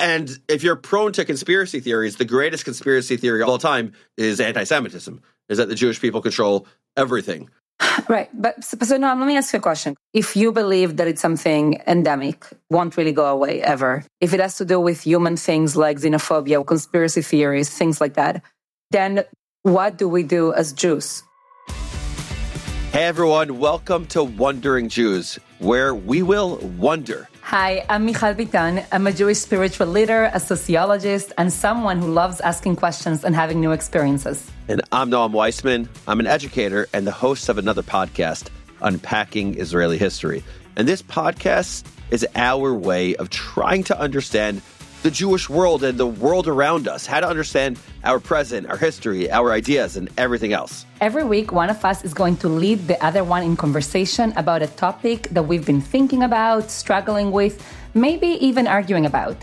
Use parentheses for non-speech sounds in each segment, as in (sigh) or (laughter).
And if you're prone to conspiracy theories, the greatest conspiracy theory of all time is anti Semitism, is that the Jewish people control everything. (sighs) Right. But so, so now let me ask you a question. If you believe that it's something endemic, won't really go away ever, if it has to do with human things like xenophobia, or conspiracy theories, things like that, then what do we do as Jews? Hey everyone, welcome to Wondering Jews, where we will wonder. Hi, I'm Mijal Bitton. I'm a Jewish spiritual leader, a sociologist, and someone who loves asking questions and having new experiences. And I'm Noam Weissman. I'm an educator and the host of another podcast, Unpacking Israeli History. And this podcast is our way of trying to understand the Jewish world and the world around us, how to understand our present, our history, our ideas, and everything else. Every week, one of us is going to lead the other one in conversation about a topic that we've been thinking about, struggling with, maybe even arguing about.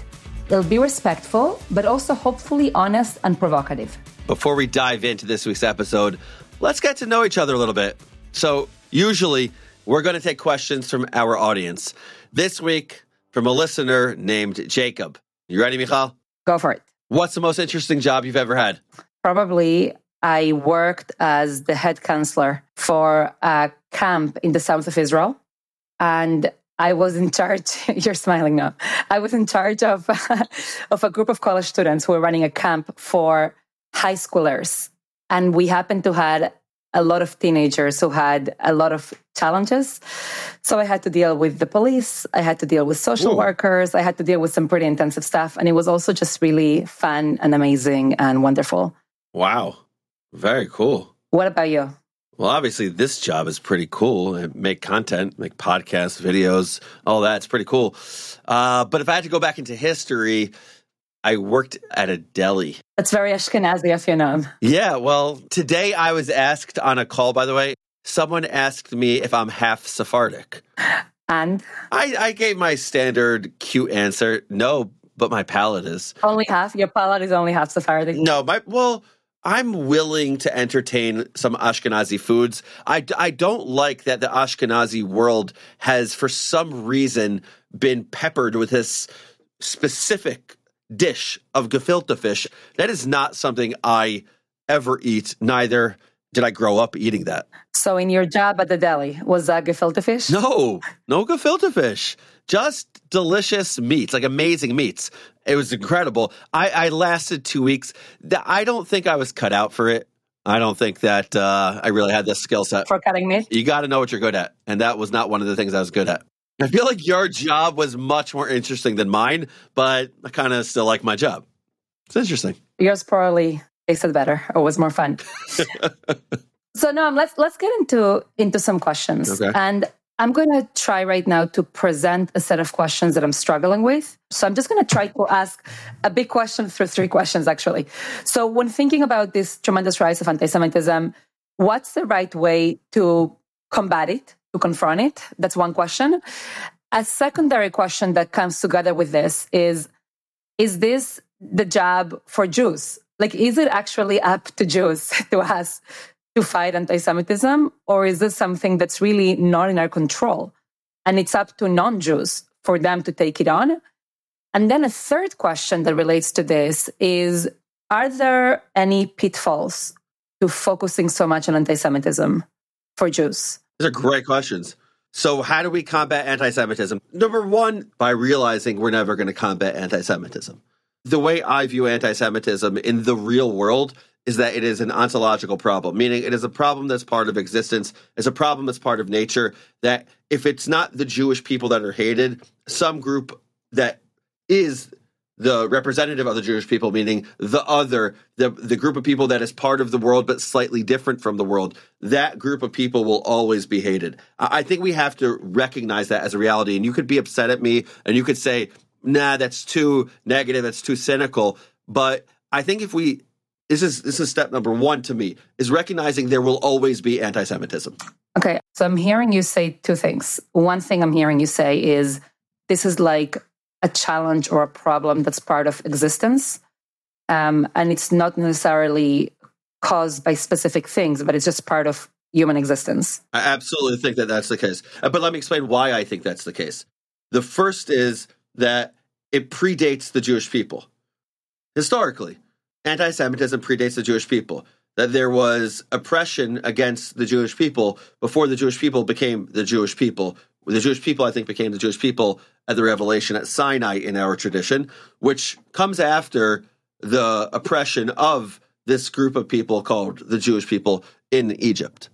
It'll be respectful, but also hopefully honest and provocative. Before we dive into this week's episode, let's get to know each other a little bit. So, usually, we're going to take questions from our audience. This week, from a listener named Jacob. You ready, Mijal? Go for it. What's the most interesting job you've ever had? Probably I worked as the head counselor for a camp in the south of Israel. And I was in charge, (laughs) you're smiling now. I was in charge of, (laughs) of a group of college students who were running a camp for high schoolers. And we happened to had a lot of teenagers who had a lot of challenges. So I had to deal with the police, I had to deal with social Ooh. workers, I had to deal with some pretty intensive stuff. And it was also just really fun and amazing and wonderful. Wow. Very cool. What about you? Well, obviously, this job is pretty cool. Make content, make podcasts, videos, all that's pretty cool. Uh, but if I had to go back into history, I worked at a deli. That's very Ashkenazi of your name. Yeah, well, today I was asked on a call, by the way, someone asked me if I'm half Sephardic. And? I, I gave my standard cute answer no, but my palate is. Only half? Your palate is only half Sephardic? No, my, well, I'm willing to entertain some Ashkenazi foods. I, I don't like that the Ashkenazi world has, for some reason, been peppered with this specific dish of gefilte fish. That is not something I ever eat. Neither did I grow up eating that. So, in your job at the deli, was that gefilte fish? No, no gefilte fish. Just delicious meats, like amazing meats. It was incredible. I, I lasted two weeks. I don't think I was cut out for it. I don't think that uh, I really had the skill set for cutting meat. You got to know what you're good at, and that was not one of the things I was good at. I feel like your job was much more interesting than mine, but I kind of still like my job. It's interesting. Yours probably tasted better or was more fun. (laughs) so no, let's let's get into into some questions. Okay. And I'm going to try right now to present a set of questions that I'm struggling with. So I'm just going to try to ask a big question through three questions, actually. So when thinking about this tremendous rise of anti-Semitism, what's the right way to combat it? To confront it? That's one question. A secondary question that comes together with this is Is this the job for Jews? Like, is it actually up to Jews (laughs) to us to fight anti Semitism? Or is this something that's really not in our control? And it's up to non Jews for them to take it on? And then a third question that relates to this is Are there any pitfalls to focusing so much on anti Semitism for Jews? These are great questions. So, how do we combat anti Semitism? Number one, by realizing we're never going to combat anti Semitism. The way I view anti Semitism in the real world is that it is an ontological problem, meaning it is a problem that's part of existence, it's a problem that's part of nature. That if it's not the Jewish people that are hated, some group that is the representative of the Jewish people, meaning the other, the, the group of people that is part of the world but slightly different from the world, that group of people will always be hated. I think we have to recognize that as a reality. And you could be upset at me and you could say, nah, that's too negative, that's too cynical. But I think if we this is this is step number one to me, is recognizing there will always be anti-Semitism. Okay. So I'm hearing you say two things. One thing I'm hearing you say is this is like a challenge or a problem that's part of existence. Um, and it's not necessarily caused by specific things, but it's just part of human existence. I absolutely think that that's the case. Uh, but let me explain why I think that's the case. The first is that it predates the Jewish people. Historically, anti Semitism predates the Jewish people. That there was oppression against the Jewish people before the Jewish people became the Jewish people. The Jewish people, I think, became the Jewish people at the revelation at Sinai in our tradition, which comes after the oppression of this group of people called the Jewish people in Egypt.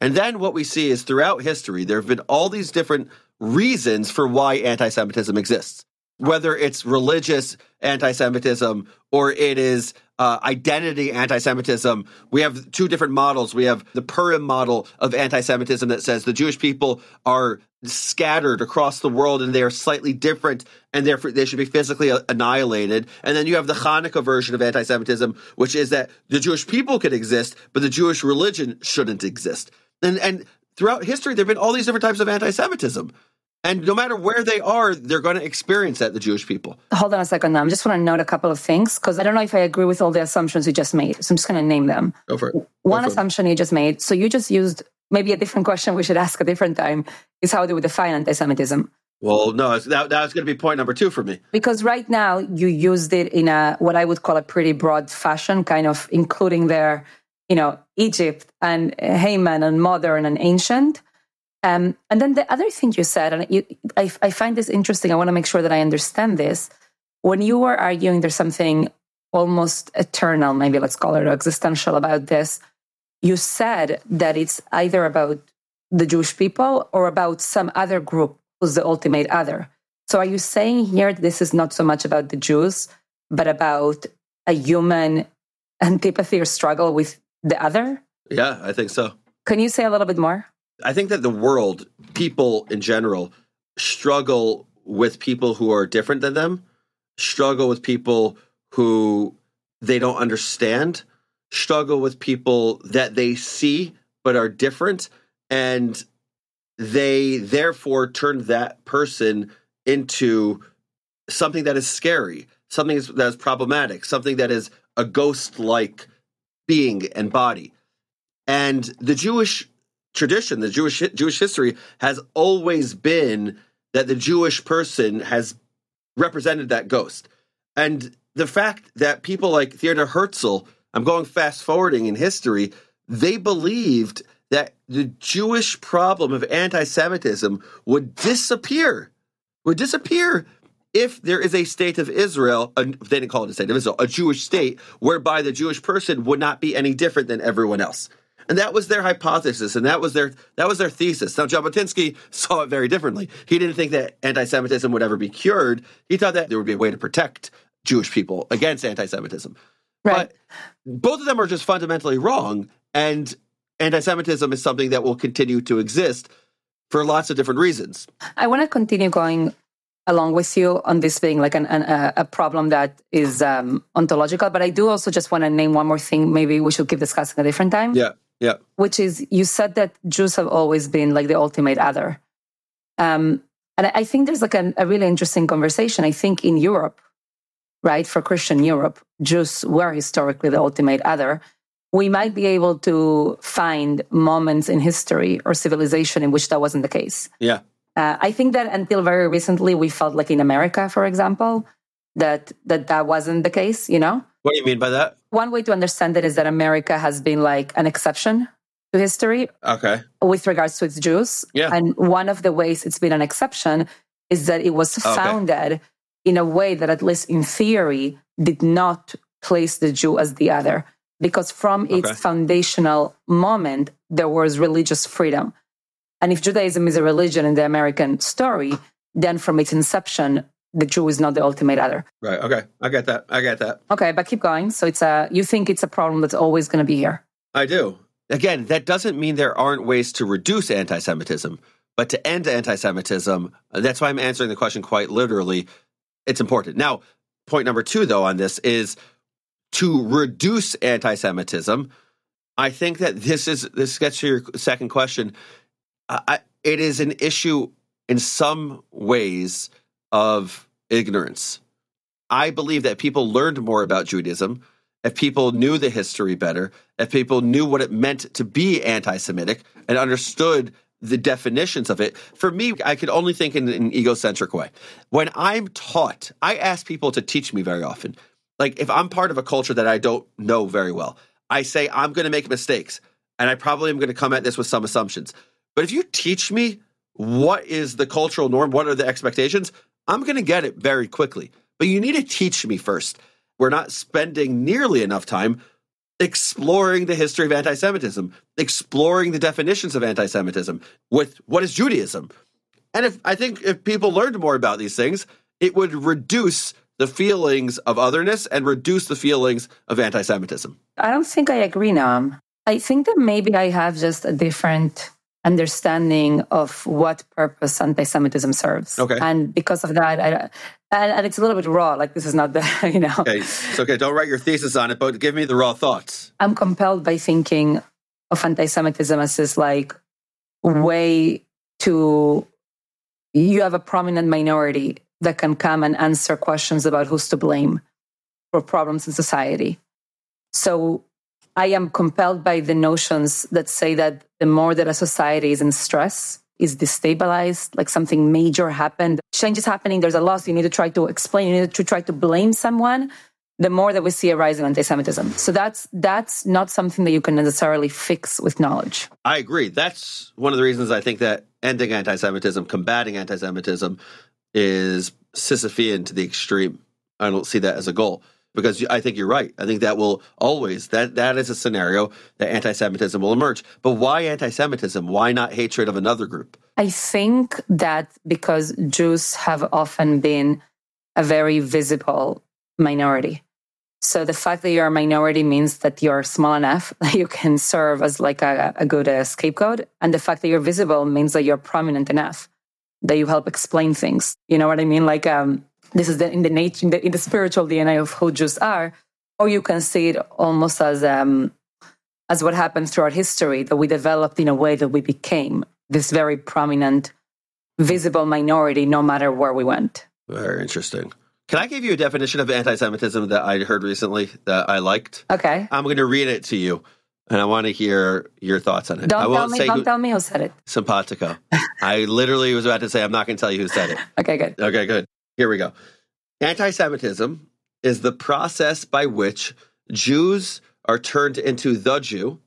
And then what we see is throughout history, there have been all these different reasons for why anti Semitism exists, whether it's religious anti Semitism or it is uh, identity anti Semitism. We have two different models. We have the Purim model of anti Semitism that says the Jewish people are scattered across the world and they are slightly different and therefore they should be physically annihilated. And then you have the Hanukkah version of anti Semitism, which is that the Jewish people could exist, but the Jewish religion shouldn't exist. And, and throughout history, there have been all these different types of anti Semitism. And no matter where they are, they're going to experience that, the Jewish people. Hold on a second now. I just want to note a couple of things because I don't know if I agree with all the assumptions you just made. So I'm just going to name them. Go for it. Go One for assumption it. you just made. So you just used maybe a different question we should ask a different time is how do we define anti Semitism? Well, no, that, that was going to be point number two for me. Because right now you used it in a what I would call a pretty broad fashion, kind of including their, you know, Egypt and Haman and modern and ancient. Um, and then the other thing you said, and you, I, I find this interesting. I want to make sure that I understand this. When you were arguing there's something almost eternal, maybe let's call it existential about this, you said that it's either about the Jewish people or about some other group who's the ultimate other. So are you saying here this is not so much about the Jews, but about a human antipathy or struggle with the other? Yeah, I think so. Can you say a little bit more? I think that the world, people in general, struggle with people who are different than them, struggle with people who they don't understand, struggle with people that they see but are different, and they therefore turn that person into something that is scary, something that is problematic, something that is a ghost like being and body. And the Jewish tradition, the Jewish Jewish history has always been that the Jewish person has represented that ghost. And the fact that people like Theodor Herzl, I'm going fast forwarding in history, they believed that the Jewish problem of anti Semitism would disappear, would disappear if there is a state of Israel, they didn't call it a state of Israel, a Jewish state, whereby the Jewish person would not be any different than everyone else. And that was their hypothesis, and that was their that was their thesis. Now Jabotinsky (laughs) saw it very differently. He didn't think that anti-Semitism would ever be cured. He thought that there would be a way to protect Jewish people against anti-Semitism. Right. But both of them are just fundamentally wrong, and anti-Semitism is something that will continue to exist for lots of different reasons. I want to continue going along with you on this being like an, an, a problem that is um, ontological, but I do also just want to name one more thing. Maybe we should keep discussing a different time. Yeah. Yeah. Which is, you said that Jews have always been like the ultimate other. Um, and I think there's like a, a really interesting conversation. I think in Europe, right, for Christian Europe, Jews were historically the ultimate other. We might be able to find moments in history or civilization in which that wasn't the case. Yeah. Uh, I think that until very recently, we felt like in America, for example, that that that wasn't the case. You know, what do you mean by that? One way to understand it is that America has been like an exception to history. Okay. With regards to its Jews. Yeah. And one of the ways it's been an exception is that it was founded okay. in a way that, at least in theory, did not place the Jew as the other. Because from its okay. foundational moment, there was religious freedom. And if Judaism is a religion in the American story, then from its inception, the Jew is not the ultimate other. Right. Okay. I get that. I get that. Okay, but keep going. So it's a you think it's a problem that's always going to be here. I do. Again, that doesn't mean there aren't ways to reduce anti-Semitism, but to end anti-Semitism, that's why I'm answering the question quite literally. It's important. Now, point number two, though, on this is to reduce anti-Semitism. I think that this is this gets to your second question. I, it is an issue in some ways of ignorance. I believe that people learned more about Judaism if people knew the history better, if people knew what it meant to be anti Semitic and understood the definitions of it. For me, I could only think in an egocentric way. When I'm taught, I ask people to teach me very often. Like if I'm part of a culture that I don't know very well, I say I'm going to make mistakes and I probably am going to come at this with some assumptions. But if you teach me what is the cultural norm, what are the expectations, I'm going to get it very quickly. But you need to teach me first. We're not spending nearly enough time exploring the history of anti Semitism, exploring the definitions of anti Semitism with what is Judaism. And if I think if people learned more about these things, it would reduce the feelings of otherness and reduce the feelings of anti Semitism. I don't think I agree, Noam. I think that maybe I have just a different understanding of what purpose anti-Semitism serves. Okay. And because of that, I, and, and, it's a little bit raw. Like this is not the, (laughs) you know. Okay, it's okay. Don't write your thesis on it, but give me the raw thoughts. I'm compelled by thinking of anti-Semitism as this like way to you have a prominent minority that can come and answer questions about who's to blame for problems in society. So I am compelled by the notions that say that the more that a society is in stress, is destabilized, like something major happened, change is happening, there's a loss, you need to try to explain, you need to try to blame someone, the more that we see a rise in anti-Semitism. So that's that's not something that you can necessarily fix with knowledge. I agree. That's one of the reasons I think that ending anti-Semitism, combating anti-Semitism, is Sisyphean to the extreme. I don't see that as a goal because I think you're right. I think that will always that that is a scenario that anti-Semitism will emerge. But why anti-Semitism? Why not hatred of another group? I think that because Jews have often been a very visible minority. So the fact that you're a minority means that you're small enough (laughs) that you can serve as like a, a good uh, scapegoat, and the fact that you're visible means that you're prominent enough that you help explain things. You know what I mean? Like um, this is the, in the nature, in the, in the, spiritual DNA of who Jews are, or you can see it almost as um, as what happened throughout history that we developed in a way that we became this very prominent, visible minority, no matter where we went. Very interesting. Can I give you a definition of anti-Semitism that I heard recently that I liked? Okay. I'm going to read it to you, and I want to hear your thoughts on it. Don't, tell me, don't who, tell me who said it. Simpatico. I literally was about to say I'm not going to tell you who said it. (laughs) okay, good. Okay, good. Here we go. Anti Semitism is the process by which Jews are turned into the Jew,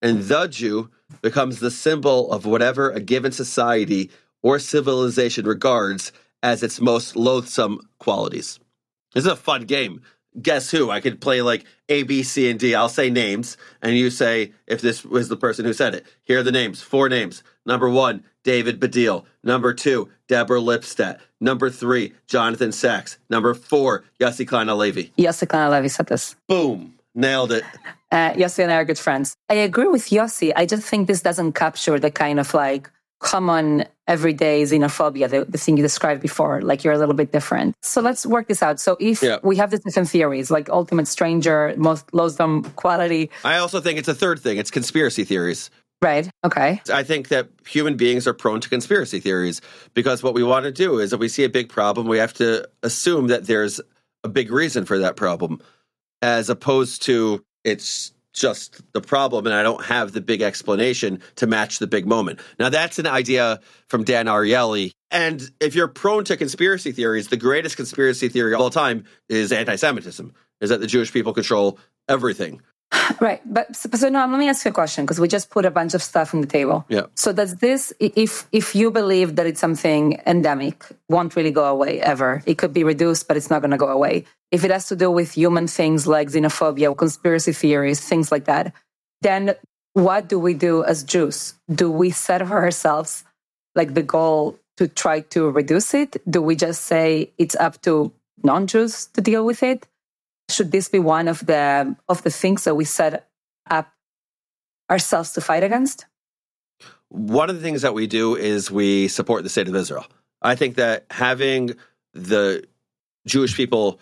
and the Jew becomes the symbol of whatever a given society or civilization regards as its most loathsome qualities. This is a fun game. Guess who? I could play like A, B, C, and D. I'll say names, and you say if this was the person who said it. Here are the names four names. Number one, David Baddiel. Number two, Deborah Lipstadt. Number three, Jonathan Sacks. Number four, Yossi Klein Halevi. Yossi Klein Halevi said this. Boom. Nailed it. (laughs) Uh, Yossi and I are good friends. I agree with Yossi. I just think this doesn't capture the kind of like common everyday xenophobia, the, the thing you described before, like you're a little bit different. So let's work this out. So if yeah. we have the different theories, like ultimate stranger, most loathsome quality. I also think it's a third thing. It's conspiracy theories. Right. Okay. I think that human beings are prone to conspiracy theories because what we want to do is if we see a big problem, we have to assume that there's a big reason for that problem, as opposed to it's just the problem and I don't have the big explanation to match the big moment. Now, that's an idea from Dan Ariely. And if you're prone to conspiracy theories, the greatest conspiracy theory of all time is anti Semitism, is that the Jewish people control everything. (sighs) Right. But so now let me ask you a question because we just put a bunch of stuff on the table. Yeah. So does this if if you believe that it's something endemic, won't really go away ever. It could be reduced, but it's not gonna go away. If it has to do with human things like xenophobia, conspiracy theories, things like that, then what do we do as Jews? Do we set for ourselves like the goal to try to reduce it? Do we just say it's up to non-Jews to deal with it? Should this be one of the of the things that we set up ourselves to fight against? One of the things that we do is we support the state of Israel. I think that having the Jewish people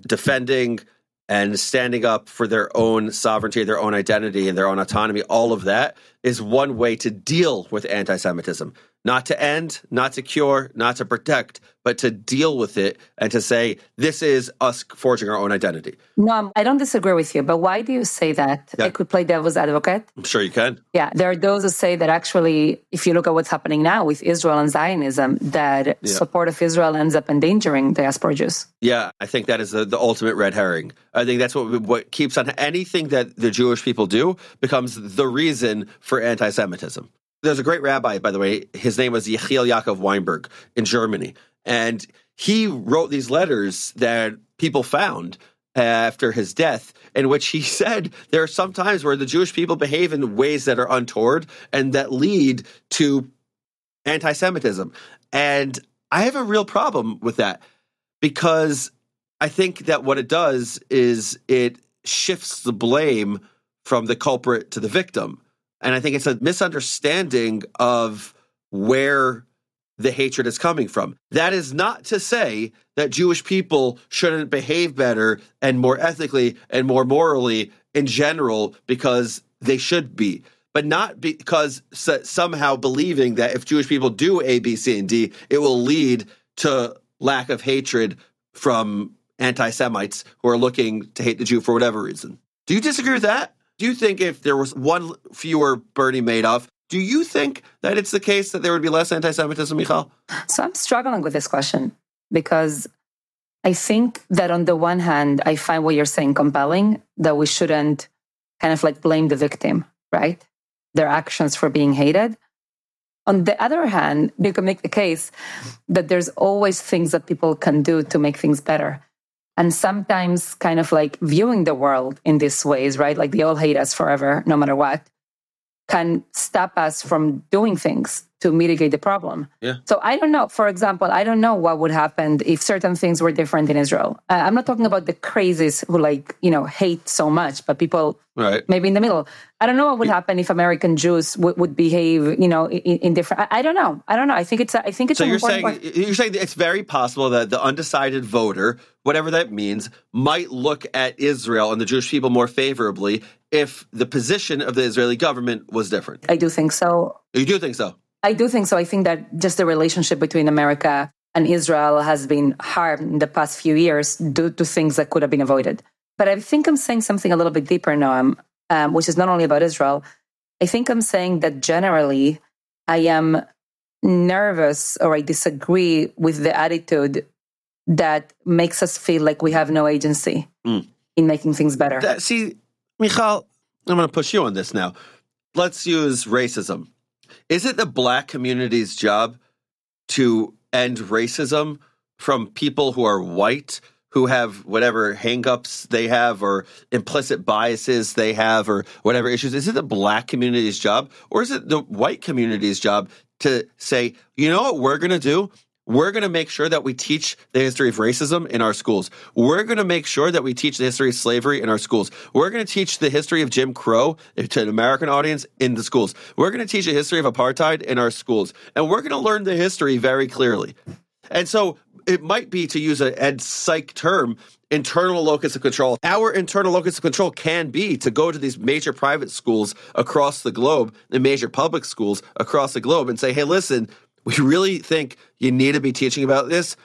defending and standing up for their own sovereignty, their own identity, and their own autonomy, all of that is one way to deal with anti Semitism. Not to end, not to cure, not to protect, but to deal with it and to say, this is us forging our own identity. No, I don't disagree with you, but why do you say that? Yeah. I could play devil's advocate. I'm sure you can. Yeah, there are those who say that actually, if you look at what's happening now with Israel and Zionism, that yeah. support of Israel ends up endangering diaspora Jews. Yeah, I think that is the, the ultimate red herring. I think that's what what keeps on anything that the Jewish people do becomes the reason for anti-Semitism. There's a great rabbi, by the way. His name was Yechiel Yaakov Weinberg in Germany, and he wrote these letters that people found after his death, in which he (laughs) said there are some times where the Jewish people behave in ways that are untoward and that lead to anti-Semitism. And I have a real problem with that because I think that what it does is it shifts the blame from the culprit to the victim. And I think it's a misunderstanding of where the hatred is coming from. That is not to say that Jewish people shouldn't behave better and more ethically and more morally in general because they should be, but not because somehow believing that if Jewish people do A, B, C, and D, it will lead to lack of hatred from anti Semites who are looking to hate the Jew for whatever reason. Do you disagree with that? Do you think if there was one fewer Bernie Madoff, do you think that it's the case that there would be less anti Semitism, Mijal? So I'm struggling with this question because I think that on the one hand, I find what you're saying compelling, that we shouldn't kind of like blame the victim, right? Their actions for being hated. On the other hand, you can make the case that there's always things that people can do to make things better and sometimes kind of like viewing the world in these ways, right? Like they all hate us forever, no matter what, can stop us from doing things to mitigate the problem. Yeah. So I don't know. For example, I don't know what would happen if certain things were different in Israel. Uh, I'm not talking about the crazies who like you know hate so much, but people right. maybe in the middle. I don't know what would happen if American Jews w- would behave, you know, in, in different. I, I, don't know. I don't know. I think it's. A, I think it's. So you're saying part. you're saying it's very possible that the undecided voter, whatever that means, might look at Israel and the Jewish people more favorably if the position of the Israeli government was different. I do think so. You do think so. I do think so. I think that just the relationship between America and Israel has been harmed in the past few years due to things that could have been avoided. But I think I'm saying something a little bit deeper, Noam, um, which is not only about Israel. I think I'm saying that generally I am nervous or I disagree with the attitude that makes us feel like we have no agency mm. in making things better. That, see, Mijal, I'm going to push you on this now. Let's use racism. Is it the black community's job to end racism from people who are white, who have whatever hangups they have or implicit biases they have or whatever issues? Is it the black community's job or is it the white community's job to say, you know what we're going to do? We're going to make sure that we teach the history of racism in our schools. We're going to make sure that we teach the history of slavery in our schools. We're going to teach the history of Jim Crow to an American audience in the schools. We're going to teach the history of apartheid in our schools. And we're going to learn the history very clearly. And so it might be, to use an ed psych term, internal locus of control. Our internal locus of control can be to go to these major private schools across the globe and major public schools across the globe and say, hey, listen, we really think you need to be teaching about this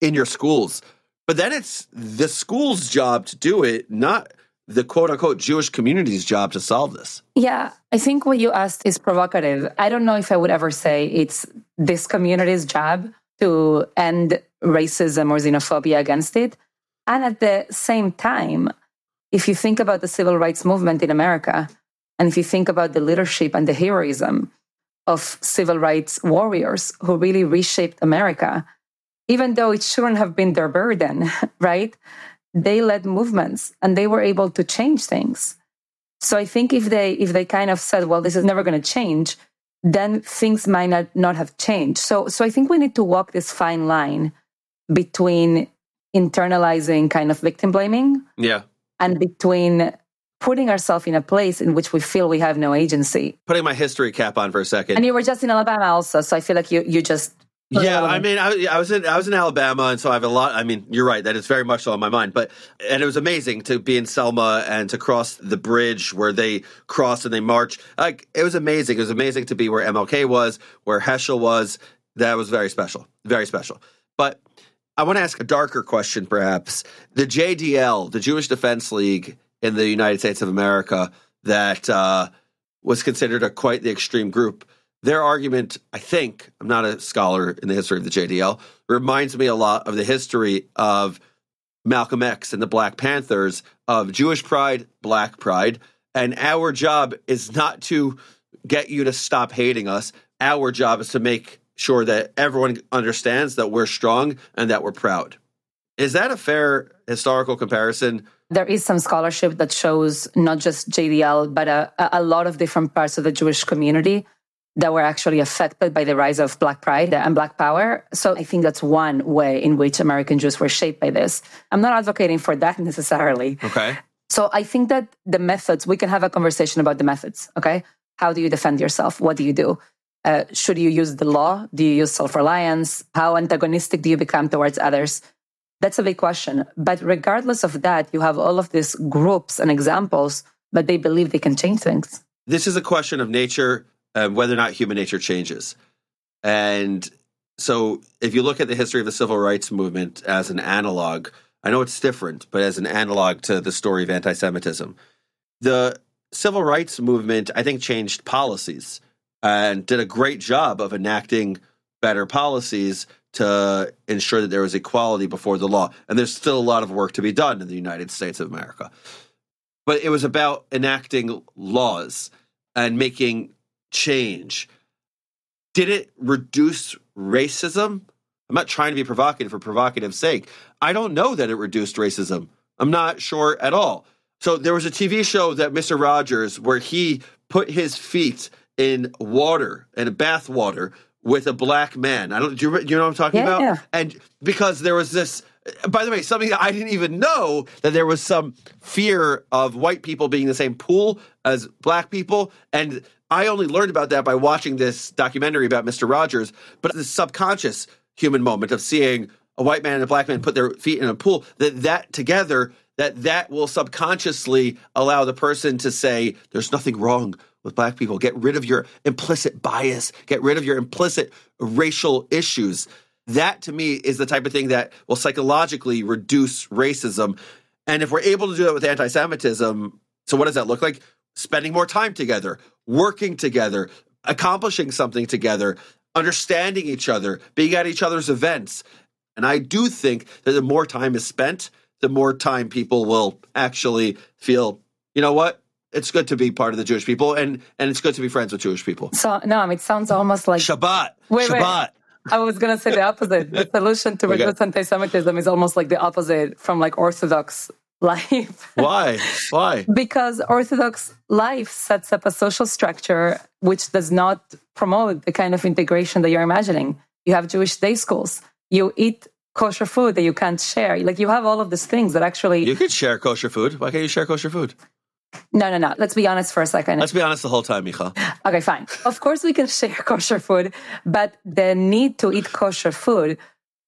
in your schools. But then it's the school's job to do it, not the quote unquote Jewish community's job to solve this. Yeah, I think what you asked is provocative. I don't know if I would ever say it's this community's job to end racism or xenophobia against it. And at the same time, if you think about the civil rights movement in America, and if you think about the leadership and the heroism of civil rights warriors who really reshaped America, even though it shouldn't have been their burden, (laughs) right? They led movements and they were able to change things. So I think if they if they kind of said, well, this is never going to change, then things might not, not have changed. So so I think we need to walk this fine line between internalizing kind of victim blaming. Yeah. And between putting ourselves in a place in which we feel we have no agency. Putting my history cap on for a second. And you were just in Alabama also, so I feel like you you just Yeah, I mean, I, I, was in I was in Alabama, and so I have a lot. I mean, you're right that is very much so on my mind. But and it was amazing to be in Selma and to cross the bridge where they cross and they march. Like it was amazing. It was amazing to be where MLK was, where Heschel was. That was very special, very special. But I want to ask a darker question, perhaps. The JDL, the Jewish Defense League in the United States of America, that uh, was considered a quite the extreme group their argument, I think, I'm not a scholar in the history of the JDL, reminds me a lot of the history of Malcolm X and the Black Panthers of Jewish pride, black pride. And our job is not to get you to stop hating us. Our job is to make sure that everyone understands that we're strong and that we're proud. Is that a fair historical comparison? There is some scholarship that shows not just JDL, but a, a lot of different parts of the Jewish community that were actually affected by the rise of Black Pride and Black Power. So I think that's one way in which American Jews were shaped by this. I'm not advocating for that (laughs) necessarily. Okay. So I think that the methods, we can have a conversation about the methods. Okay. How do you defend yourself? What do you do? Uh, should you use the law? Do you use self reliance? How antagonistic do you become towards others? That's a big question. But regardless of that, you have all of these groups and examples, but they believe they can change things. This is a question of nature um, whether or not human nature changes. And so, if you look at the history of the civil rights movement as an analog, I know it's different, but as an analog to the story of anti Semitism, the civil rights movement, I think, changed policies and did a great job of enacting better policies to ensure that there was equality before the law. And there's still a lot of work to be done in the United States of America. But it was about enacting laws and making change. Did it reduce racism? I'm not trying to be provocative for provocative sake. I don't know that it reduced racism. I'm not sure at all. So there was a TV show that Mr. Rogers where he put his feet in water and bath water with a black man. I don't do you, do you know what I'm talking yeah, about? Yeah. And because there was this by the way, something that I didn't even know that there was some fear of white people being the same pool as black people and I only learned about that by watching this documentary about Mr. Rogers, but the subconscious human moment of seeing a white man and a black man put their feet in a pool, that that together, that that will subconsciously allow the person to say, there's nothing wrong with black people. Get rid of your implicit bias, get rid of your implicit racial issues. That to me is the type of thing that will psychologically reduce racism. And if we're able to do that with anti Semitism, so what does that look like? Spending more time together, working together, accomplishing something together, understanding each other, being at each other's events. And I do think that the more time is spent, the more time people will actually feel, you know what? It's good to be part of the Jewish people and and it's good to be friends with Jewish people. So no, I mean, it sounds almost like Shabbat. Wait, Shabbat. Wait. I was gonna say the opposite. The (laughs) solution to reduce okay. anti-Semitism is almost like the opposite from like Orthodox (laughs) life. Why? Why? because Orthodox life sets up a social structure which does not promote the kind of integration that you're imagining. You have Jewish day schools. You eat kosher food that you can't share. Like you have all of these things that actually. You could share kosher food. Why can't you share kosher food? No, no, no. Let's be honest for a second. Let's be honest the whole time, Micha. Okay, fine. Of course, we can (laughs) share kosher food, but the need to eat kosher food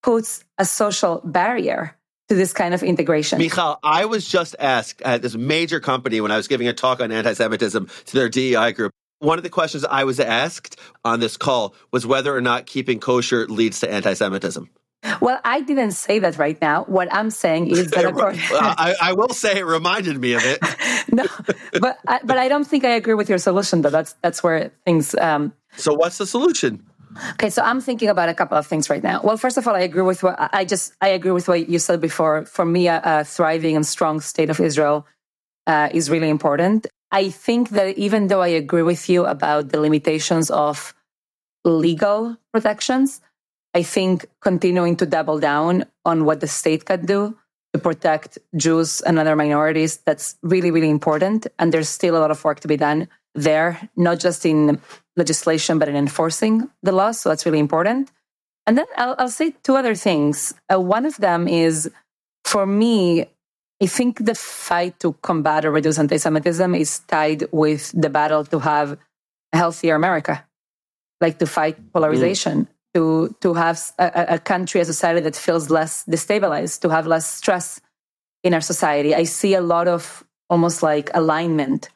puts a social barrier to this kind of integration. Mijal, I was just asked at this major company when I was giving a talk on anti Semitism to their DEI group. One of the questions I was asked on this call was whether or not keeping kosher leads to anti Semitism. Well, I didn't say that right now. What I'm saying is that according- (laughs) I, I, will say it reminded me of it. (laughs) no, but I, but I don't think I agree with your solution. Though that's that's where things. Um, so what's the solution? Okay, so I'm thinking about a couple of things right now. Well, first of all, I agree with what I just I agree with what you said before. For me, a, a thriving and strong state of Israel uh, is really important. I think that even though I agree with you about the limitations of legal protections, I think continuing to double down on what the state can do to protect Jews and other minorities, that's really, really important. And there's still a lot of work to be done there, not just in legislation, but in enforcing the law. So that's really important. And then I'll, I'll say two other things. Uh, one of them is for me, I think the fight to combat or reduce anti Semitism is tied with the battle to have a healthier America, like to fight polarization. Mm. To to have a, a country, a society that feels less destabilized, to have less stress in our society. I see a lot of almost like alignment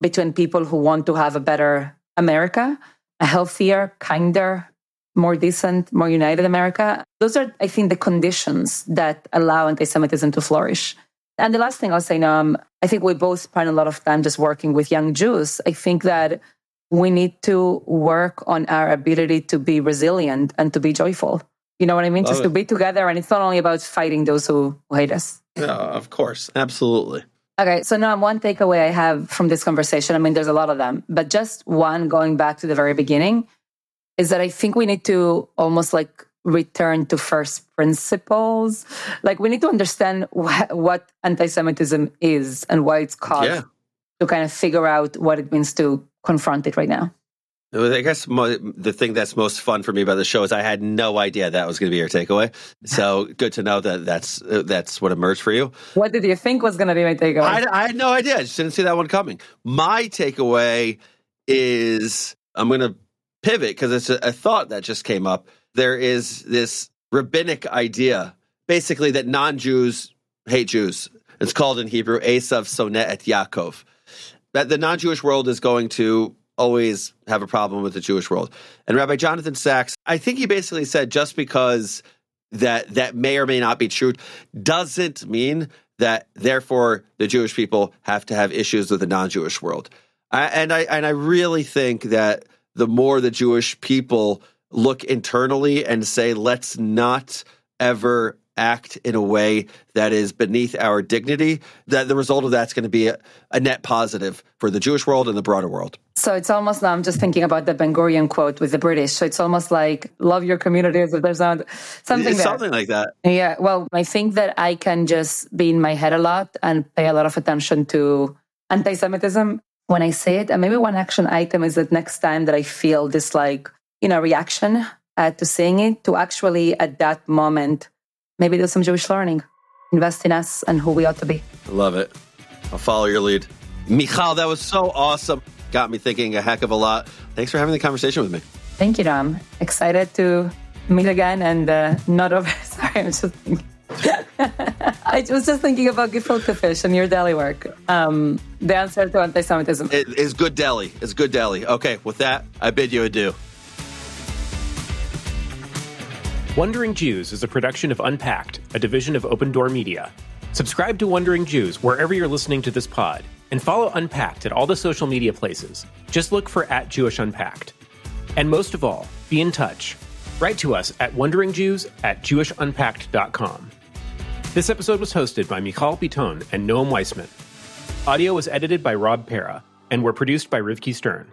between people who want to have a better America, a healthier, kinder, more decent, more united America. Those are, I think, the conditions that allow anti Semitism to flourish. And the last thing I'll say, Noam, I think we both spend a lot of time just working with young Jews. I think that we need to work on our ability to be resilient and to be joyful. You know what I mean? Love just it. to be together. And it's not only about fighting those who hate us. Yeah, of course. Absolutely. Okay, so now one takeaway I have from this conversation, I mean, there's a lot of them, but just one going back to the very beginning is that I think we need to almost like return to first principles. Like we need to understand wh- what anti Semitism is and why it's caused yeah. to kind of figure out what it means to confront it right now. I guess mo- the thing that's most fun for me about the show is I had no idea that was going to be your takeaway. So (laughs) good to know that that's uh, that's what emerged for you. What did you think was going to be my takeaway? I, I, had no idea. I just didn't see that one coming. My takeaway is I'm going to pivot because it's a, a thought that just came up. There is this rabbinic idea, basically, that non-Jews hate Jews. It's called in Hebrew Esav Sonet et Yaakov. That the non-Jewish world is going to always have a problem with the Jewish world. And Rabbi Jonathan Sacks, I think he basically said just because that that may or may not be true doesn't mean that therefore the Jewish people have to have issues with the non-Jewish world. I, and I and I really think that the more the Jewish people look internally and say, let's not ever act in a way that is beneath our dignity, that the result of that's going to be a, a, net positive for the Jewish world and the broader world. So it's almost now I'm just thinking about the Ben Gurion quote with the British. So it's almost like love your communities if there's not something it's something like that. Yeah. Well, I think that I can just be in my head a lot and pay a lot of attention to anti-Semitism when I say it. And maybe one action item is that next time that I feel this like, you know, reaction uh, to seeing it, to actually at that moment maybe do some Jewish learning, invest in us and who we ought to be. Love it. I'll follow your lead. Mijal, that was so awesome. Got me thinking a heck of a lot. Thanks for having the conversation with me. Thank you, Dom. Excited to meet again and uh, not over. (laughs) Sorry, I'm just thinking. (laughs) I was just thinking about gefilte fish and your deli work. Um, the answer to anti Semitism it is good deli. It's good deli. Okay, with that, I bid you adieu. Wondering Jews is a production of Unpacked, a division of OpenDor Media. Subscribe to Wondering Jews wherever you're listening to this pod, and follow Unpacked at all the social media places. Just look for at Jewish Unpacked. And most of all, be in touch. Write to us at wonderingjews at jewishunpacked.com. This episode was hosted by Mijal Bitton and Noam Weissman. Audio was edited by Rob Pera, and were produced by Rivki Stern.